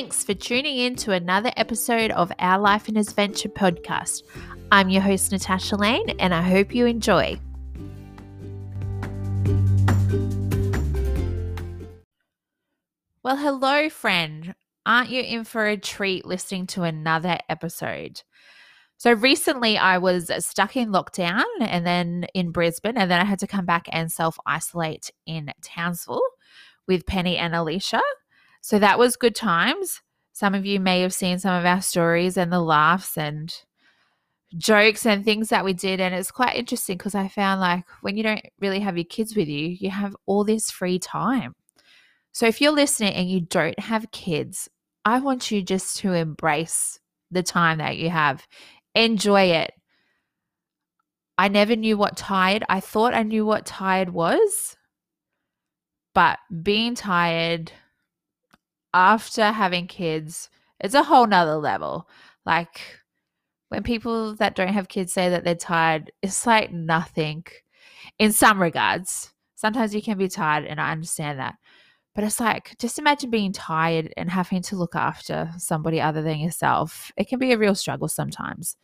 Thanks for tuning in to another episode of Our Life in Adventure podcast. I'm your host, Natasha Lane, and I hope you enjoy. Well, hello, friend. Aren't you in for a treat listening to another episode? So recently I was stuck in lockdown and then in Brisbane, and then I had to come back and self isolate in Townsville with Penny and Alicia. So that was good times. Some of you may have seen some of our stories and the laughs and jokes and things that we did. And it's quite interesting because I found like when you don't really have your kids with you, you have all this free time. So if you're listening and you don't have kids, I want you just to embrace the time that you have. Enjoy it. I never knew what tired. I thought I knew what tired was. But being tired after having kids, it's a whole nother level. Like when people that don't have kids say that they're tired, it's like nothing in some regards. Sometimes you can be tired, and I understand that. But it's like, just imagine being tired and having to look after somebody other than yourself. It can be a real struggle sometimes.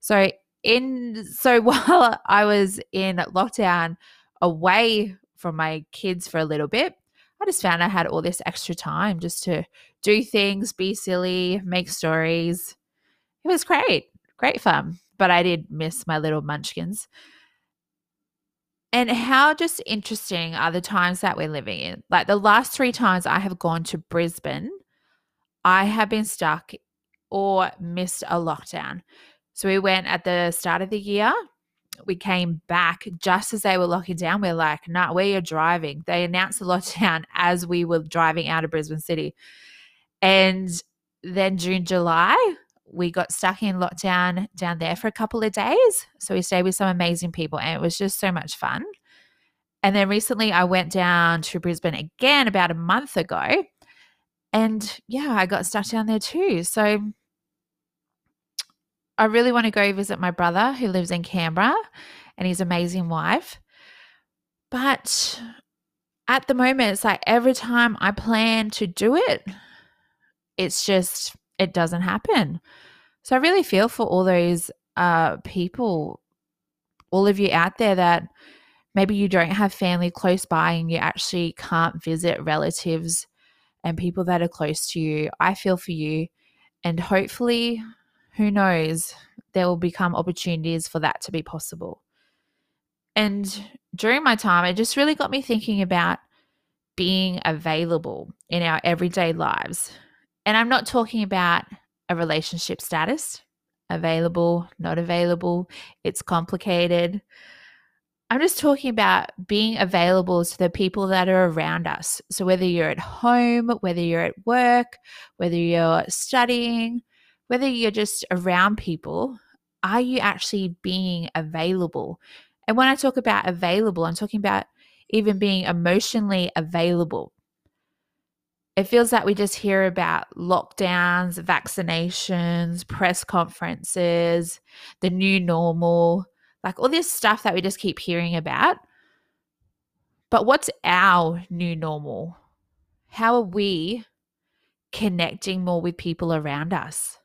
So, in so while I was in lockdown away from my kids for a little bit, I just found I had all this extra time just to do things, be silly, make stories. It was great, great fun. But I did miss my little munchkins. And how just interesting are the times that we're living in? Like the last three times I have gone to Brisbane, I have been stuck or missed a lockdown. So we went at the start of the year. We came back just as they were locking down. We're like, nah, we are driving. They announced the lockdown as we were driving out of Brisbane City. And then June, July, we got stuck in lockdown down there for a couple of days. So we stayed with some amazing people and it was just so much fun. And then recently I went down to Brisbane again about a month ago. And yeah, I got stuck down there too. So I really want to go visit my brother who lives in Canberra and his amazing wife. But at the moment, it's like every time I plan to do it, it's just, it doesn't happen. So I really feel for all those uh, people, all of you out there that maybe you don't have family close by and you actually can't visit relatives and people that are close to you. I feel for you. And hopefully, who knows, there will become opportunities for that to be possible. And during my time, it just really got me thinking about being available in our everyday lives. And I'm not talking about a relationship status available, not available, it's complicated. I'm just talking about being available to the people that are around us. So, whether you're at home, whether you're at work, whether you're studying, whether you're just around people, are you actually being available? And when I talk about available, I'm talking about even being emotionally available. It feels like we just hear about lockdowns, vaccinations, press conferences, the new normal, like all this stuff that we just keep hearing about. But what's our new normal? How are we connecting more with people around us?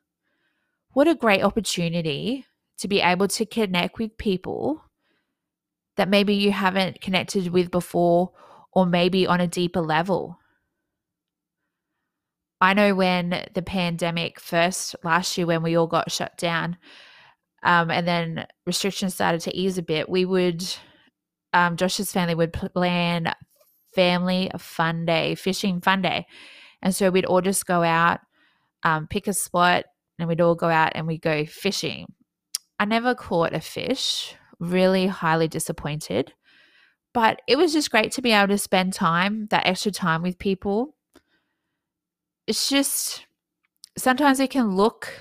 What a great opportunity to be able to connect with people that maybe you haven't connected with before, or maybe on a deeper level. I know when the pandemic first last year, when we all got shut down, um, and then restrictions started to ease a bit, we would, um, Josh's family would plan family fun day, fishing fun day. And so we'd all just go out, um, pick a spot, and we'd all go out and we'd go fishing. I never caught a fish, really highly disappointed. But it was just great to be able to spend time, that extra time with people it's just sometimes we can look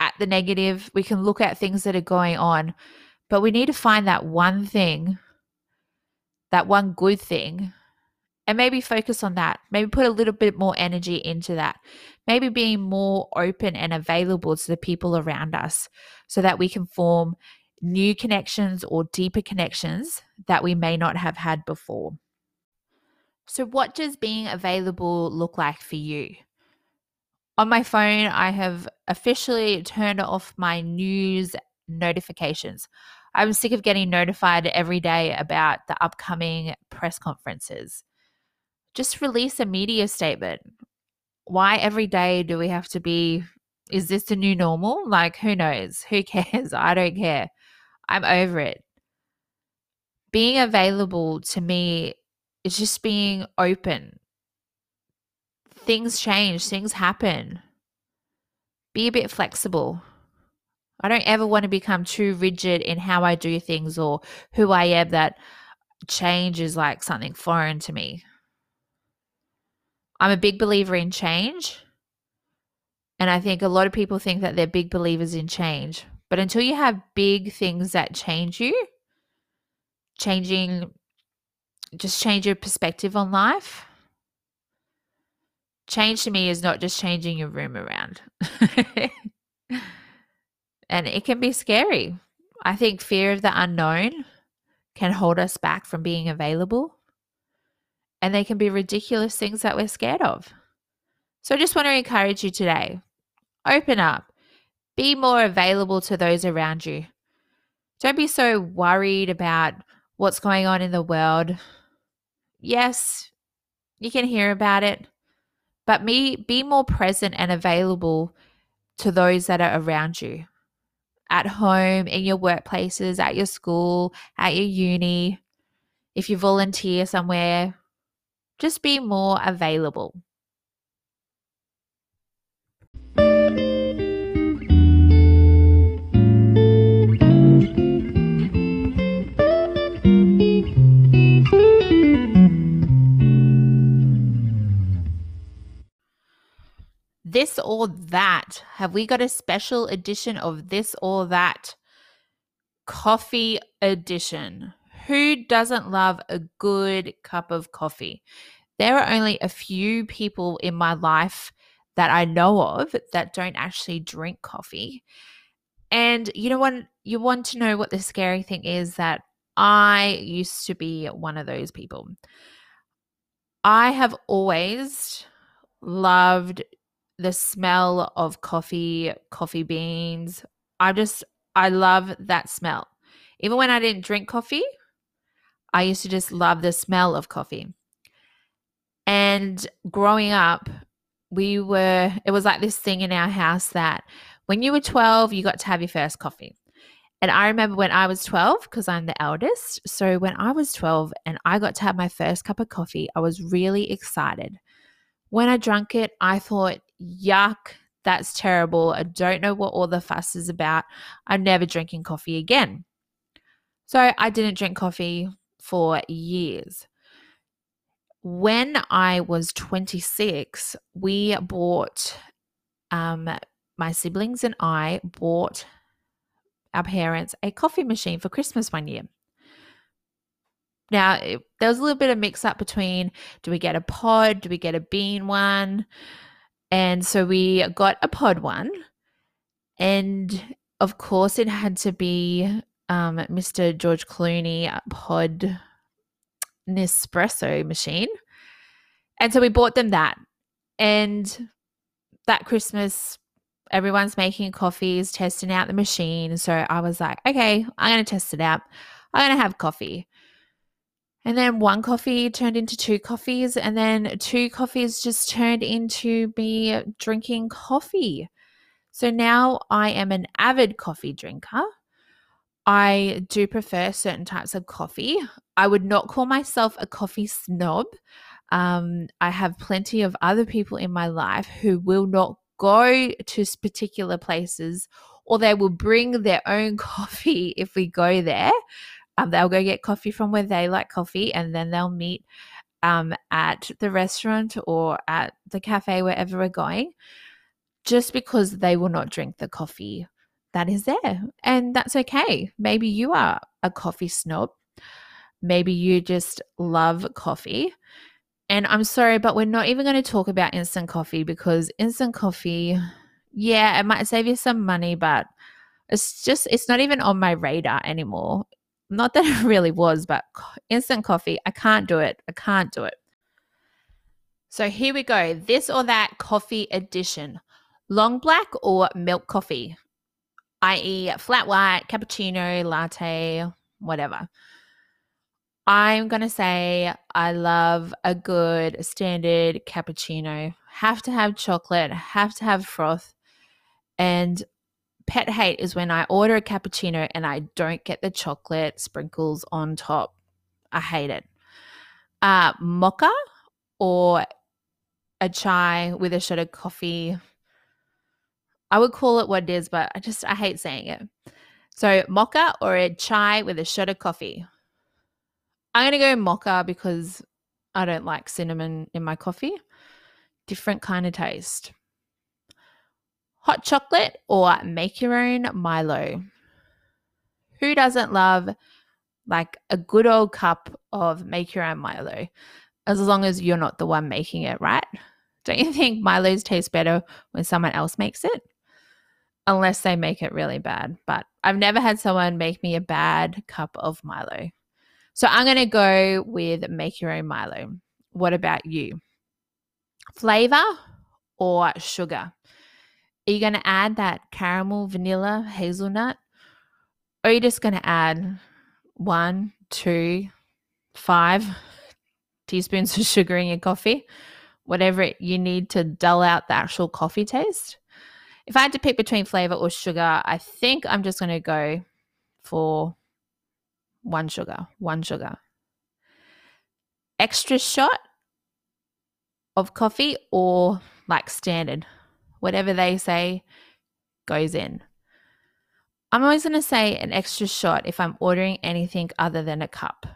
at the negative, we can look at things that are going on, but we need to find that one thing, that one good thing, and maybe focus on that. Maybe put a little bit more energy into that. Maybe being more open and available to the people around us so that we can form new connections or deeper connections that we may not have had before. So, what does being available look like for you? On my phone, I have officially turned off my news notifications. I'm sick of getting notified every day about the upcoming press conferences. Just release a media statement. Why every day do we have to be? Is this the new normal? Like, who knows? Who cares? I don't care. I'm over it. Being available to me is just being open. Things change, things happen. Be a bit flexible. I don't ever want to become too rigid in how I do things or who I am that change is like something foreign to me. I'm a big believer in change. And I think a lot of people think that they're big believers in change. But until you have big things that change you, changing, just change your perspective on life. Change to me is not just changing your room around. and it can be scary. I think fear of the unknown can hold us back from being available. And they can be ridiculous things that we're scared of. So I just want to encourage you today open up, be more available to those around you. Don't be so worried about what's going on in the world. Yes, you can hear about it, but me be more present and available to those that are around you at home, in your workplaces, at your school, at your uni. If you volunteer somewhere, just be more available. this or that? Have we got a special edition of this or that? Coffee edition. Who doesn't love a good cup of coffee? There are only a few people in my life that I know of that don't actually drink coffee. And you know what? You want to know what the scary thing is that I used to be one of those people. I have always loved the smell of coffee, coffee beans. I just, I love that smell. Even when I didn't drink coffee, I used to just love the smell of coffee. And growing up, we were, it was like this thing in our house that when you were 12, you got to have your first coffee. And I remember when I was 12, because I'm the eldest. So when I was 12 and I got to have my first cup of coffee, I was really excited. When I drank it, I thought, yuck, that's terrible. I don't know what all the fuss is about. I'm never drinking coffee again. So I didn't drink coffee for years. When I was 26, we bought, um, my siblings and I bought our parents a coffee machine for Christmas one year. Now, it, there was a little bit of mix up between do we get a pod? Do we get a bean one? And so we got a pod one. And of course, it had to be um, Mr. George Clooney pod Nespresso machine. And so we bought them that. And that Christmas, everyone's making coffees, testing out the machine. So I was like, okay, I'm going to test it out. I'm going to have coffee. And then one coffee turned into two coffees, and then two coffees just turned into me drinking coffee. So now I am an avid coffee drinker. I do prefer certain types of coffee. I would not call myself a coffee snob. Um, I have plenty of other people in my life who will not go to particular places or they will bring their own coffee if we go there. Um, they'll go get coffee from where they like coffee and then they'll meet um, at the restaurant or at the cafe, wherever we're going, just because they will not drink the coffee that is there. And that's okay. Maybe you are a coffee snob. Maybe you just love coffee. And I'm sorry, but we're not even going to talk about instant coffee because instant coffee, yeah, it might save you some money, but it's just, it's not even on my radar anymore. Not that it really was, but instant coffee, I can't do it. I can't do it. So here we go. This or that coffee edition. Long black or milk coffee, i.e., flat white, cappuccino, latte, whatever. I'm going to say I love a good standard cappuccino. Have to have chocolate, have to have froth. And pet hate is when I order a cappuccino and I don't get the chocolate sprinkles on top. I hate it. Uh, mocha or a chai with a shot of coffee. I would call it what it is, but I just I hate saying it. So mocha or a chai with a shot of coffee. I'm gonna go mocha because I don't like cinnamon in my coffee. Different kind of taste. Hot chocolate or make your own Milo. Who doesn't love like a good old cup of make your own Milo? As long as you're not the one making it, right? Don't you think Milo's taste better when someone else makes it? Unless they make it really bad. But I've never had someone make me a bad cup of Milo. So I'm going to go with make your own Milo. What about you? Flavor or sugar? Are you going to add that caramel, vanilla, hazelnut? Or are you just going to add one, two, five teaspoons of sugar in your coffee? Whatever you need to dull out the actual coffee taste. If I had to pick between flavor or sugar, I think I'm just going to go for one sugar, one sugar. Extra shot of coffee or like standard whatever they say goes in. I'm always going to say an extra shot if I'm ordering anything other than a cup.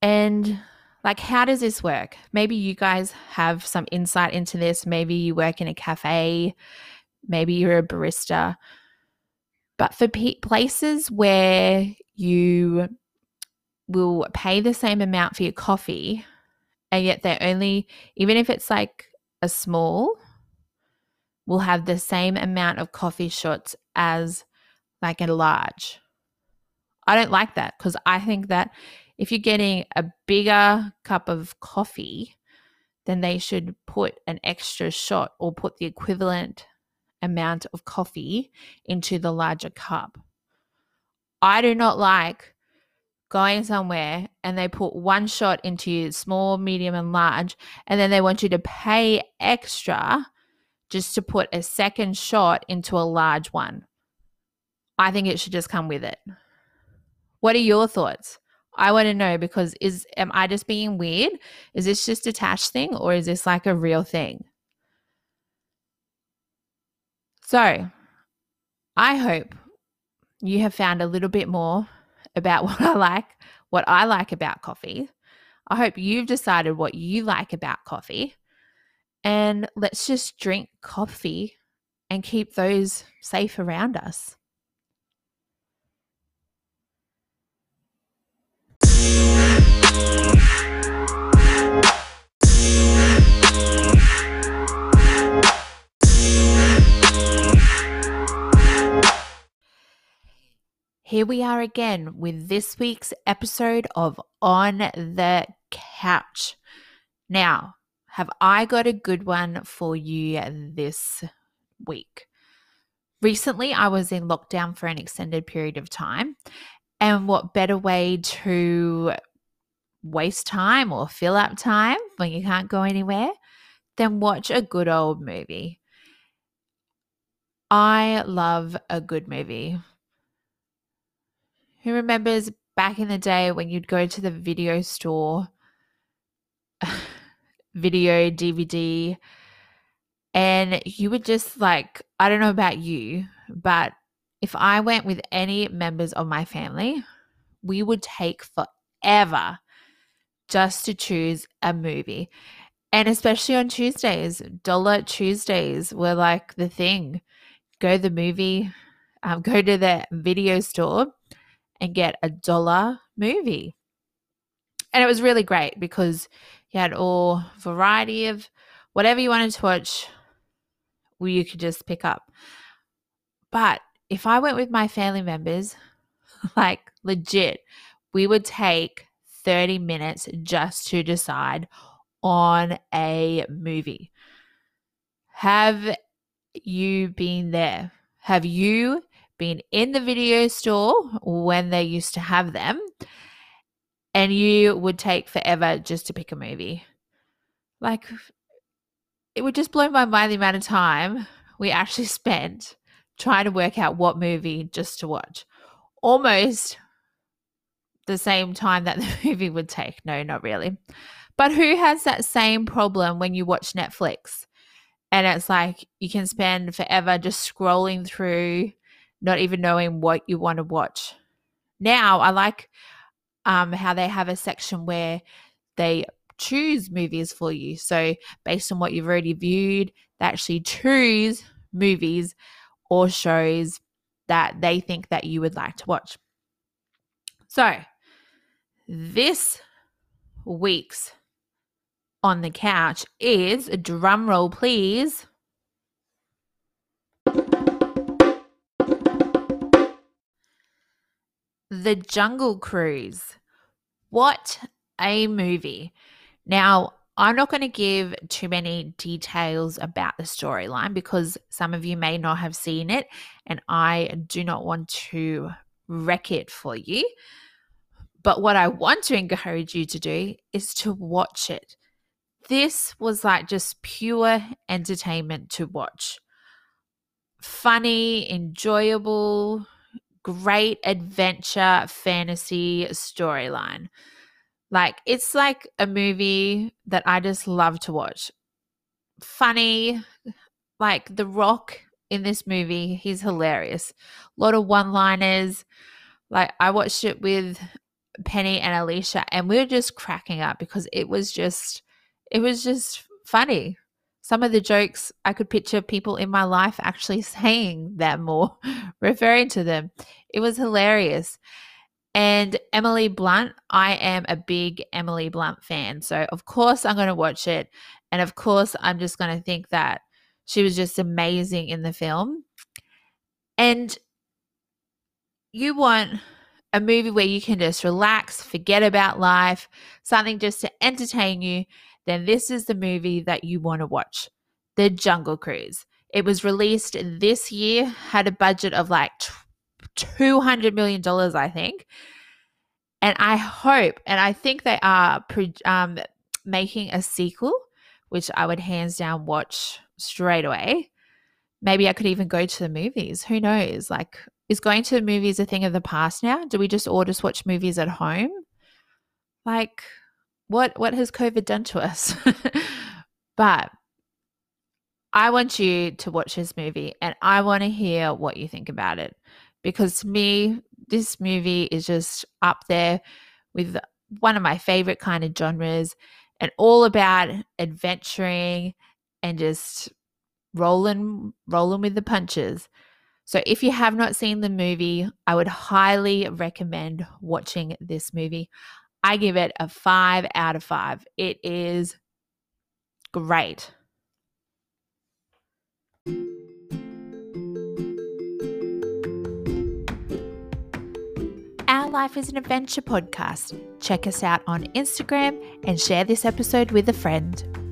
And like, how does this work? Maybe you guys have some insight into this. Maybe you work in a cafe, maybe you're a barista. But for pe- places where you will pay the same amount for your coffee, and yet they're only, even if it's like a small, will have the same amount of coffee shots as like a large. I don't like that because I think that if you're getting a bigger cup of coffee, then they should put an extra shot or put the equivalent amount of coffee into the larger cup. I do not like going somewhere and they put one shot into you small, medium, and large, and then they want you to pay extra just to put a second shot into a large one. I think it should just come with it. What are your thoughts? I want to know because is am I just being weird? Is this just a Tash thing or is this like a real thing? So, I hope you have found a little bit more about what I like, what I like about coffee. I hope you've decided what you like about coffee. And let's just drink coffee and keep those safe around us. Here we are again with this week's episode of On the Couch. Now, have I got a good one for you this week? Recently, I was in lockdown for an extended period of time. And what better way to waste time or fill up time when you can't go anywhere than watch a good old movie? I love a good movie. Who remembers back in the day when you'd go to the video store video, DVD, and you would just like, I don't know about you, but if I went with any members of my family, we would take forever just to choose a movie. And especially on Tuesdays, dollar Tuesdays were like the thing. Go to the movie, um, go to the video store and get a dollar movie. And it was really great because you had all variety of whatever you wanted to watch, you could just pick up. But if I went with my family members, like legit, we would take 30 minutes just to decide on a movie. Have you been there? Have you been in the video store when they used to have them and you would take forever just to pick a movie? Like, it would just blow my mind the amount of time we actually spent trying to work out what movie just to watch. Almost the same time that the movie would take. No, not really. But who has that same problem when you watch Netflix? And it's like you can spend forever just scrolling through, not even knowing what you want to watch. Now, I like um, how they have a section where they choose movies for you. So, based on what you've already viewed, they actually choose movies or shows that they think that you would like to watch. So, this week's on the couch is drum roll please. The Jungle Cruise. What a movie. Now, I'm not going to give too many details about the storyline because some of you may not have seen it, and I do not want to wreck it for you. But what I want to encourage you to do is to watch it. This was like just pure entertainment to watch. Funny, enjoyable, great adventure fantasy storyline. Like, it's like a movie that I just love to watch. Funny, like The Rock in this movie, he's hilarious. A lot of one liners. Like, I watched it with Penny and Alicia, and we were just cracking up because it was just, it was just funny. Some of the jokes I could picture people in my life actually saying them or referring to them. It was hilarious. And Emily Blunt, I am a big Emily Blunt fan. So, of course, I'm going to watch it. And of course, I'm just going to think that she was just amazing in the film. And you want a movie where you can just relax, forget about life, something just to entertain you, then this is the movie that you want to watch The Jungle Cruise. It was released this year, had a budget of like $200 million, I think. And I hope, and I think they are um, making a sequel, which I would hands down watch straight away. Maybe I could even go to the movies. Who knows? Like, is going to the movies a thing of the past now? Do we just all just watch movies at home? Like, what what has COVID done to us? but I want you to watch this movie and I want to hear what you think about it because to me, this movie is just up there with one of my favorite kind of genres and all about adventuring and just rolling rolling with the punches. So if you have not seen the movie, I would highly recommend watching this movie. I give it a 5 out of 5. It is great. Our Life is an Adventure podcast. Check us out on Instagram and share this episode with a friend.